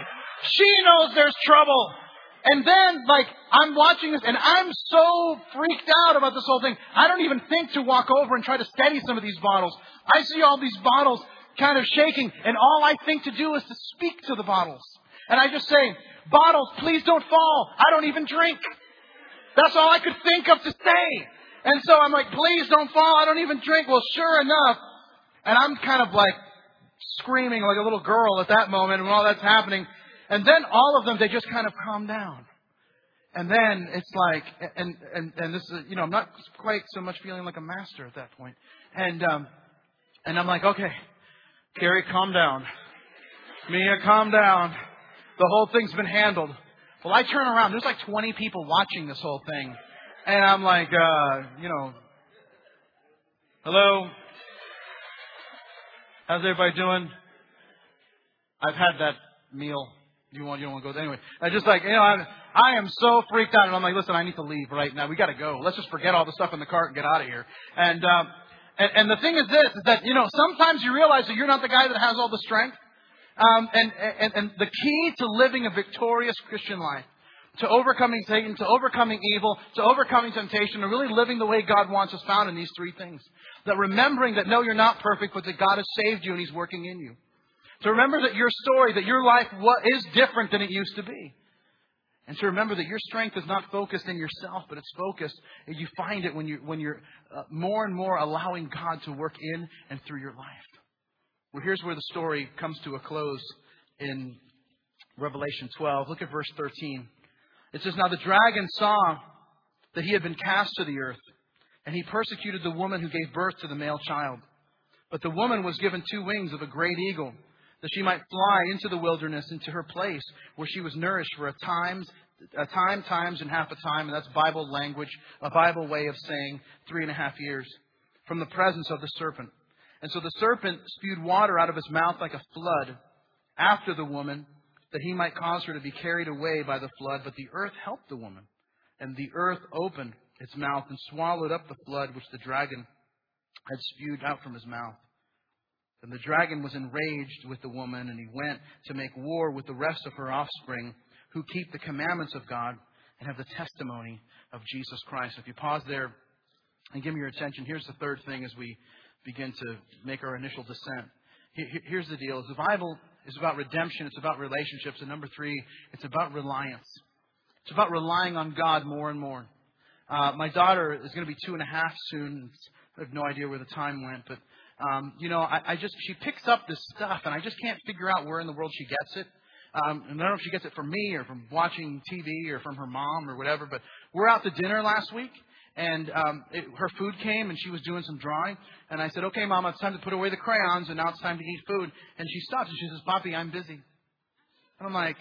she knows there's trouble. And then, like, I'm watching this and I'm so freaked out about this whole thing. I don't even think to walk over and try to steady some of these bottles. I see all these bottles kind of shaking and all I think to do is to speak to the bottles. And I just say, bottles, please don't fall. I don't even drink. That's all I could think of to say. And so I'm like, please don't fall. I don't even drink. Well, sure enough. And I'm kind of like screaming like a little girl at that moment when all that's happening. And then all of them, they just kind of calm down. And then it's like, and, and, and this is, you know, I'm not quite so much feeling like a master at that point. And, um, and I'm like, okay, Carrie, calm down. Mia, calm down. The whole thing's been handled. Well, I turn around. There's like 20 people watching this whole thing. And I'm like, uh, you know, hello? How's everybody doing? I've had that meal. You want you don't want to go anyway. I just like you know I'm I am so freaked out and I'm like listen I need to leave right now. We got to go. Let's just forget all the stuff in the cart and get out of here. And um, and, and the thing is this is that you know sometimes you realize that you're not the guy that has all the strength. Um, and, and and the key to living a victorious Christian life to overcoming Satan, to overcoming evil, to overcoming temptation, and really living the way God wants us found in these three things. That remembering that no, you're not perfect, but that God has saved you and He's working in you. To remember that your story, that your life is different than it used to be. And to remember that your strength is not focused in yourself, but it's focused, you find it when, you, when you're uh, more and more allowing God to work in and through your life. Well, here's where the story comes to a close in Revelation 12. Look at verse 13. It says, Now the dragon saw that he had been cast to the earth, and he persecuted the woman who gave birth to the male child. But the woman was given two wings of a great eagle, that she might fly into the wilderness, into her place, where she was nourished for a a time, times, and half a time, and that's Bible language, a Bible way of saying three and a half years, from the presence of the serpent. And so the serpent spewed water out of his mouth like a flood after the woman, that he might cause her to be carried away by the flood. But the earth helped the woman, and the earth opened its mouth and swallowed up the flood which the dragon had spewed out from his mouth. And the dragon was enraged with the woman, and he went to make war with the rest of her offspring who keep the commandments of God and have the testimony of Jesus Christ. If you pause there and give me your attention, here's the third thing as we begin to make our initial descent. Here's the deal. The Bible is about redemption. It's about relationships. And number three, it's about reliance. It's about relying on God more and more. Uh, my daughter is going to be two and a half soon. I have no idea where the time went, but um, you know, I, I just she picks up this stuff, and I just can't figure out where in the world she gets it. Um, and I don't know if she gets it from me or from watching TV or from her mom or whatever. But we're out to dinner last week, and um, it, her food came, and she was doing some drawing. And I said, "Okay, Mama, it's time to put away the crayons, and now it's time to eat food." And she stops and she says, "Poppy, I'm busy." And I'm like,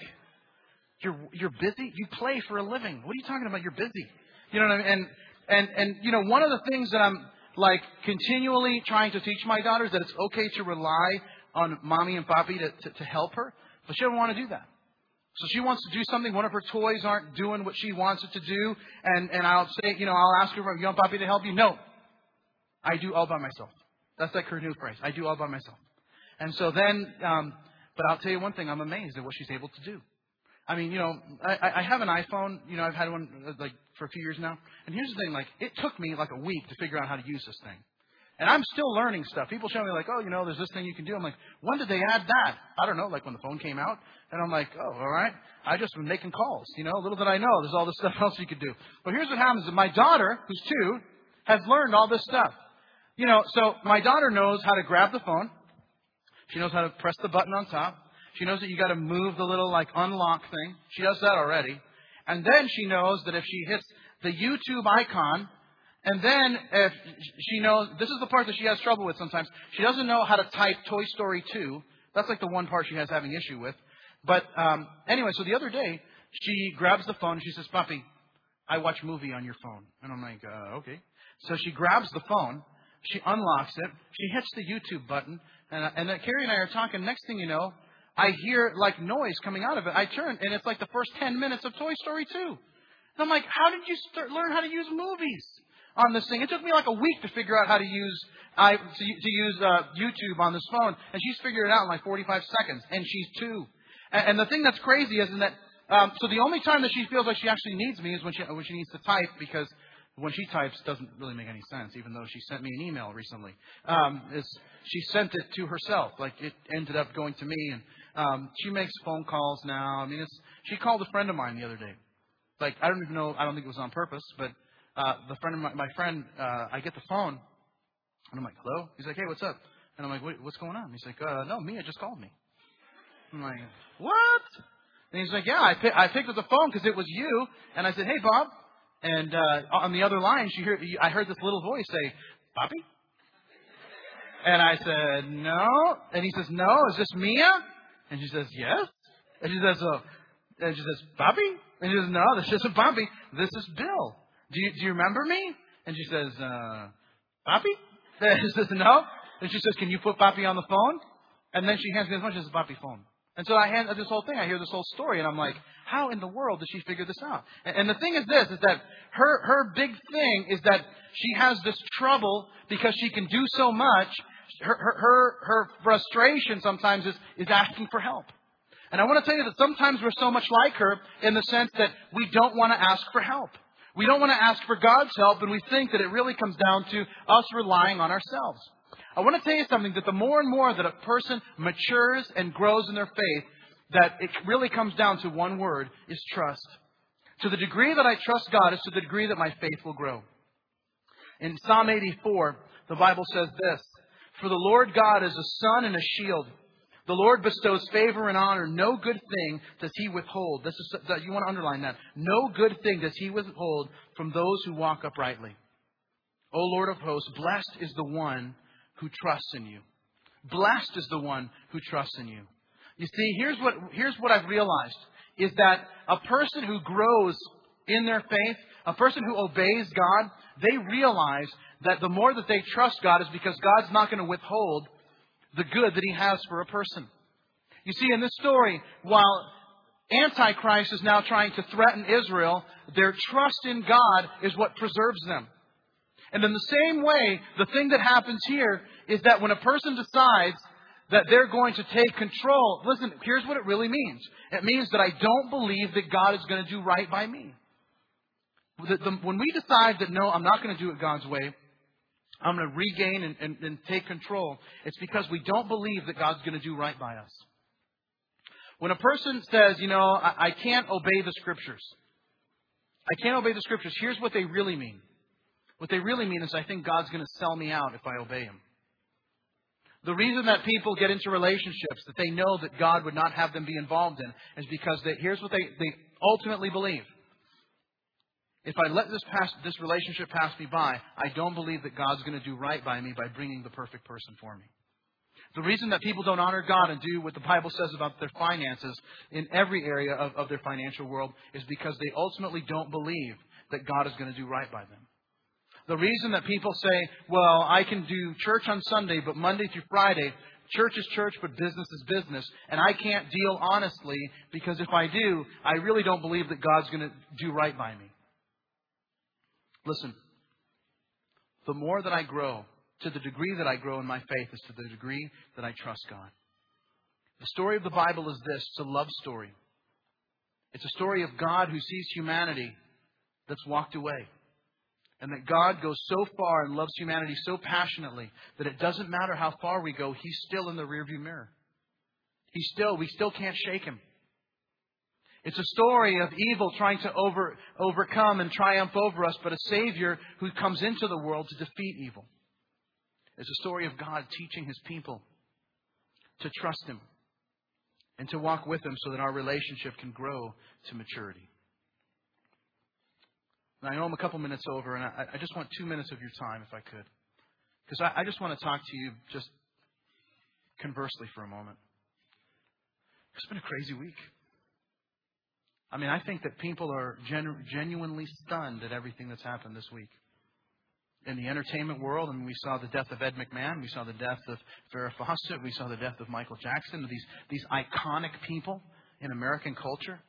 "You're you're busy? You play for a living? What are you talking about? You're busy?" You know what I mean? And and and you know, one of the things that I'm like continually trying to teach my daughters that it's okay to rely on mommy and papi to, to, to help her, but she doesn't want to do that. So she wants to do something. One of her toys aren't doing what she wants it to do. And, and I'll say, you know, I'll ask her, you want Papi to help you? No. I do all by myself. That's like her new phrase. I do all by myself. And so then, um, but I'll tell you one thing. I'm amazed at what she's able to do. I mean, you know, I, I have an iPhone. You know, I've had one uh, like for a few years now. And here's the thing: like, it took me like a week to figure out how to use this thing. And I'm still learning stuff. People show me like, oh, you know, there's this thing you can do. I'm like, when did they add that? I don't know, like when the phone came out. And I'm like, oh, all right. I just been making calls. You know, little did I know there's all this stuff *laughs* else you could do. But here's what happens: my daughter, who's two, has learned all this stuff. You know, so my daughter knows how to grab the phone. She knows how to press the button on top. She knows that you got to move the little like unlock thing. She does that already. And then she knows that if she hits the YouTube icon, and then if she knows, this is the part that she has trouble with sometimes. She doesn't know how to type Toy Story 2. That's like the one part she has having issue with. But um, anyway, so the other day, she grabs the phone and she says, Puppy, I watch movie on your phone. And I'm like, uh, okay. So she grabs the phone, she unlocks it, she hits the YouTube button, and, and then Carrie and I are talking. Next thing you know, I hear like noise coming out of it. I turn, and it's like the first 10 minutes of Toy Story 2. And I'm like, how did you start, learn how to use movies? On this thing. It took me like a week to figure out how to use I to, to use uh, YouTube on this phone, and she's figured it out in like 45 seconds, and she's two. And, and the thing that's crazy is that um, so the only time that she feels like she actually needs me is when she when she needs to type because when she types doesn't really make any sense. Even though she sent me an email recently, um, it's, she sent it to herself. Like it ended up going to me, and um, she makes phone calls now. I mean, it's she called a friend of mine the other day. Like I don't even know. I don't think it was on purpose, but uh, the friend of my, my friend, uh, I get the phone, and I'm like, hello? He's like, hey, what's up? And I'm like, what's going on? He's like, uh, no, Mia just called me. I'm like, what? And he's like, yeah, I, pick, I picked up the phone because it was you. And I said, hey, Bob. And uh, on the other line, she heard, I heard this little voice say, Bobby? And I said, no. And he says, no, is this Mia? And she says, yes. And she says, oh. And she says, Bobby? And she says, no, this isn't Bobby. This is Bill. Do you, do you remember me? And she says, uh, Papi? *laughs* And she says, no. And she says, can you put Papi on the phone? And then she hands me the phone. She says, Papi phone. And so I hand this whole thing. I hear this whole story, and I'm like, how in the world did she figure this out? And, and the thing is this: is that her her big thing is that she has this trouble because she can do so much. Her her her, her frustration sometimes is is asking for help. And I want to tell you that sometimes we're so much like her in the sense that we don't want to ask for help. We don't want to ask for God's help, and we think that it really comes down to us relying on ourselves. I want to tell you something that the more and more that a person matures and grows in their faith, that it really comes down to one word is trust. To the degree that I trust God is to the degree that my faith will grow. In Psalm 84, the Bible says this For the Lord God is a sun and a shield. The Lord bestows favor and honor. No good thing does he withhold. This is, you want to underline that. No good thing does he withhold from those who walk uprightly. O Lord of hosts, blessed is the one who trusts in you. Blessed is the one who trusts in you. You see, here's what, here's what I've realized is that a person who grows in their faith, a person who obeys God, they realize that the more that they trust God is because God's not going to withhold the good that he has for a person. You see, in this story, while Antichrist is now trying to threaten Israel, their trust in God is what preserves them. And in the same way, the thing that happens here is that when a person decides that they're going to take control, listen, here's what it really means. It means that I don't believe that God is going to do right by me. when we decide that no, I'm not going to do it God's way, I'm going to regain and, and, and take control. It's because we don't believe that God's going to do right by us. When a person says, you know, I, I can't obey the scriptures, I can't obey the scriptures, here's what they really mean. What they really mean is, I think God's going to sell me out if I obey Him. The reason that people get into relationships that they know that God would not have them be involved in is because they, here's what they, they ultimately believe If I let this pass, this relationship pass me by, I don't believe that God's going to do right by me by bringing the perfect person for me. The reason that people don't honor God and do what the Bible says about their finances in every area of, of their financial world is because they ultimately don't believe that God is going to do right by them. The reason that people say, well, I can do church on Sunday, but Monday through Friday, church is church, but business is business, and I can't deal honestly because if I do, I really don't believe that God's going to do right by me. Listen, the more that I grow, to the degree that I grow in my faith, is to the degree that I trust God. The story of the Bible is this it's a love story. It's a story of God who sees humanity that's walked away. And that God goes so far and loves humanity so passionately that it doesn't matter how far we go, He's still in the rearview mirror. He's still, we still can't shake Him. It's a story of evil trying to over, overcome and triumph over us, but a Savior who comes into the world to defeat evil. It's a story of God teaching His people to trust Him and to walk with Him so that our relationship can grow to maturity. And I know I'm a couple minutes over, and I, I just want two minutes of your time, if I could. Because I, I just want to talk to you just conversely for a moment. It's been a crazy week. I mean, I think that people are genu- genuinely stunned at everything that's happened this week. In the entertainment world, I mean, we saw the death of Ed McMahon, we saw the death of Farrah Fawcett, we saw the death of Michael Jackson, these, these iconic people in American culture.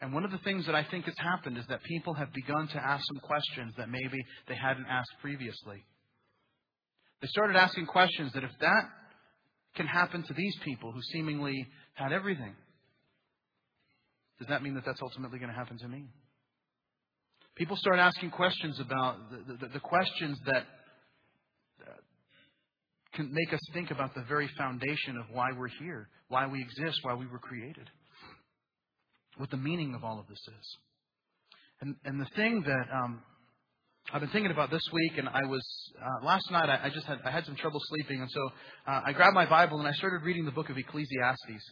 And one of the things that I think has happened is that people have begun to ask some questions that maybe they hadn't asked previously. They started asking questions that if that can happen to these people who seemingly had everything, does that mean that that's ultimately going to happen to me? People start asking questions about the, the, the questions that uh, can make us think about the very foundation of why we're here, why we exist, why we were created, what the meaning of all of this is. And, and the thing that um, I've been thinking about this week, and I was uh, last night. I, I, just had I had some trouble sleeping, and so uh, I grabbed my Bible and I started reading the book of Ecclesiastes.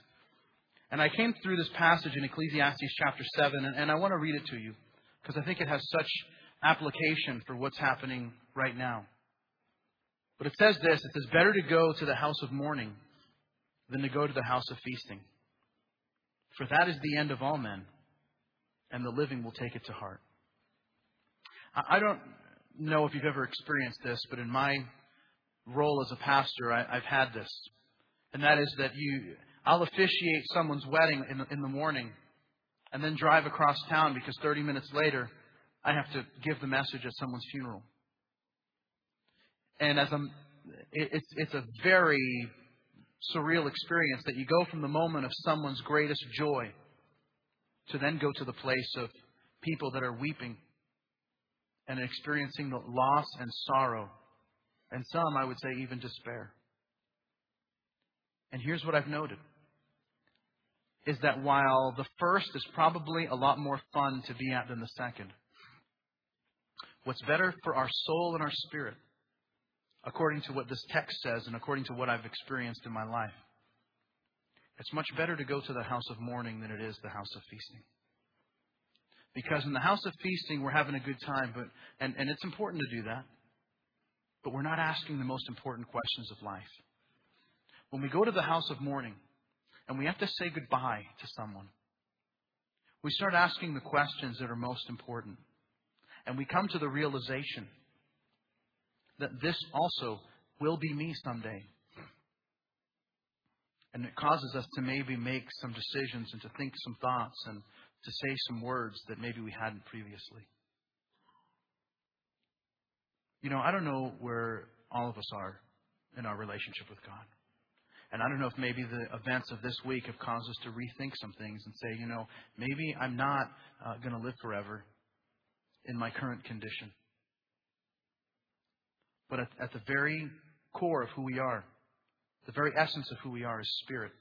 And I came through this passage in Ecclesiastes chapter 7, and, and I want to read it to you because I think it has such application for what's happening right now. But it says this it says, Better to go to the house of mourning than to go to the house of feasting. For that is the end of all men, and the living will take it to heart. I don't know if you've ever experienced this, but in my role as a pastor, I, have had this. And that is that you, I'll officiate someone's wedding in the, in the morning and then drive across town because 30 minutes later, I have to give the message at someone's funeral. And as I'm, it, it's, it's a very surreal experience that you go from the moment of someone's greatest joy to then go to the place of people that are weeping and experiencing the loss and sorrow, and some, I would say, even despair. And here's what I've noted is that while the first is probably a lot more fun to be at than the second, what's better for our soul and our spirit, according to what this text says and according to what I've experienced in my life, it's much better to go to the house of mourning than it is the house of feasting. Because in the house of feasting, we're having a good time, but, and, and it's important to do that. But we're not asking the most important questions of life. When we go to the house of mourning, and we have to say goodbye to someone. We start asking the questions that are most important. And we come to the realization that this also will be me someday. And it causes us to maybe make some decisions and to think some thoughts and to say some words that maybe we hadn't previously. You know, I don't know where all of us are in our relationship with God. And I don't know if maybe the events of this week have caused us to rethink some things and say, you know, maybe I'm not uh, going to live forever in my current condition. But at, at the very core of who we are, the very essence of who we are is spirit.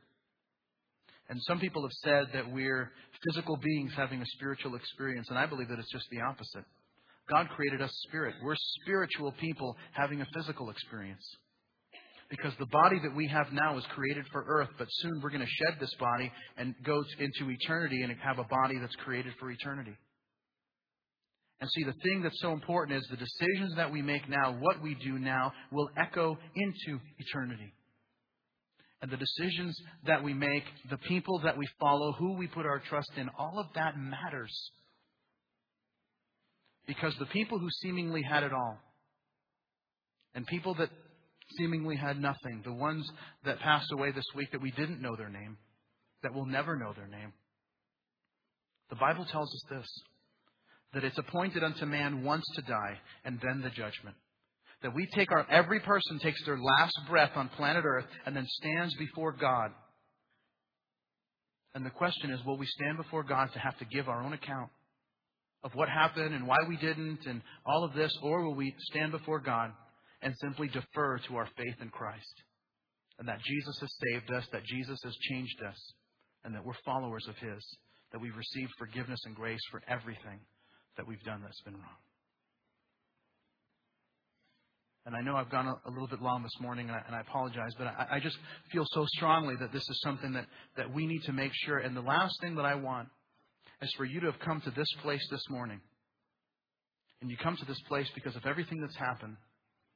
And some people have said that we're physical beings having a spiritual experience, and I believe that it's just the opposite. God created us spirit. We're spiritual people having a physical experience. Because the body that we have now is created for earth, but soon we're going to shed this body and go into eternity and have a body that's created for eternity. And see, the thing that's so important is the decisions that we make now, what we do now, will echo into eternity. And the decisions that we make, the people that we follow, who we put our trust in, all of that matters. Because the people who seemingly had it all, and people that seemingly had nothing, the ones that passed away this week that we didn't know their name, that will never know their name, the Bible tells us this that it's appointed unto man once to die and then the judgment. That we take our, every person takes their last breath on planet Earth and then stands before God. And the question is, will we stand before God to have to give our own account of what happened and why we didn't and all of this, or will we stand before God and simply defer to our faith in Christ? And that Jesus has saved us, that Jesus has changed us, and that we're followers of His, that we've received forgiveness and grace for everything that we've done that's been wrong. And I know I've gone a, little bit long this morning, and I, and I apologize, but I, I just feel so strongly that this is something that, that we need to make sure. And the last thing that I want is for you to have come to this place this morning. And you come to this place because of everything that's happened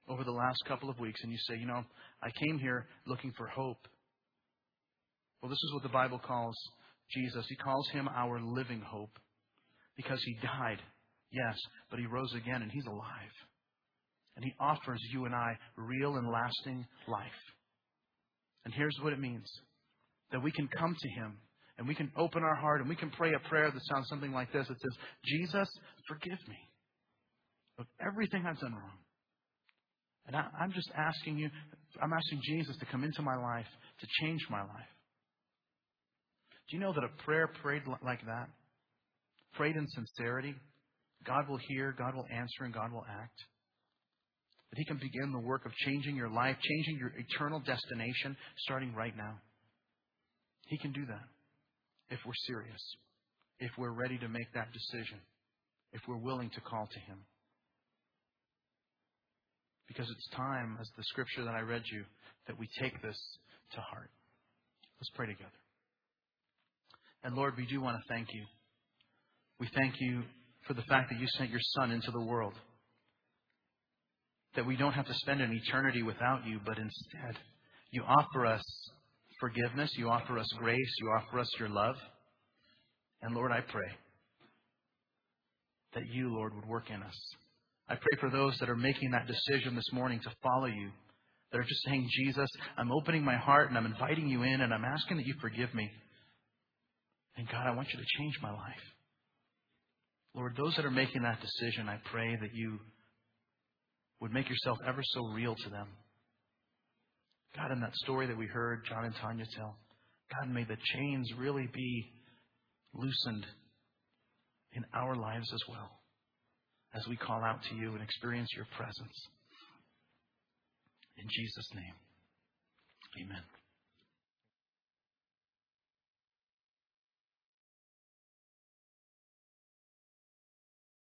over the last couple of weeks, and you say, you know, I came here looking for hope. Well, this is what the Bible calls Jesus. He calls him our living hope because he died, yes, but he rose again and he's alive. And he offers you and I real and lasting life. And here's what it means that we can come to him and we can open our heart and we can pray a prayer that sounds something like this. It says, Jesus, forgive me of everything I've done wrong. And I, I'm just asking you, I'm asking Jesus to come into my life, to change my life. Do you know that a prayer prayed like that prayed in sincerity, God will hear, God will answer, and God will act. That He can begin the work of changing your life, changing your eternal destination, starting right now. He can do that if we're serious, if we're ready to make that decision, if we're willing to call to Him. Because it's time, as the scripture that I read you, that we take this to heart. Let's pray together. And Lord, we do want to thank you we thank you for the fact that you sent your Son into the world. That we don't have to spend an eternity without you, but instead, you offer us forgiveness, you offer us grace, you offer us your love. And Lord, I pray that you, Lord, would work in us. I pray for those that are making that decision this morning to follow you. That are just saying, Jesus, I'm opening my heart and I'm inviting you in and I'm asking that you forgive me. And God, I want you to change my life. Lord, those that are making that decision, I pray that you would make yourself ever so real to them. God, in that story that we heard John and Tanya tell, God, may the chains really be loosened in our lives as well as we call out to you and experience your presence. In Jesus' name, amen.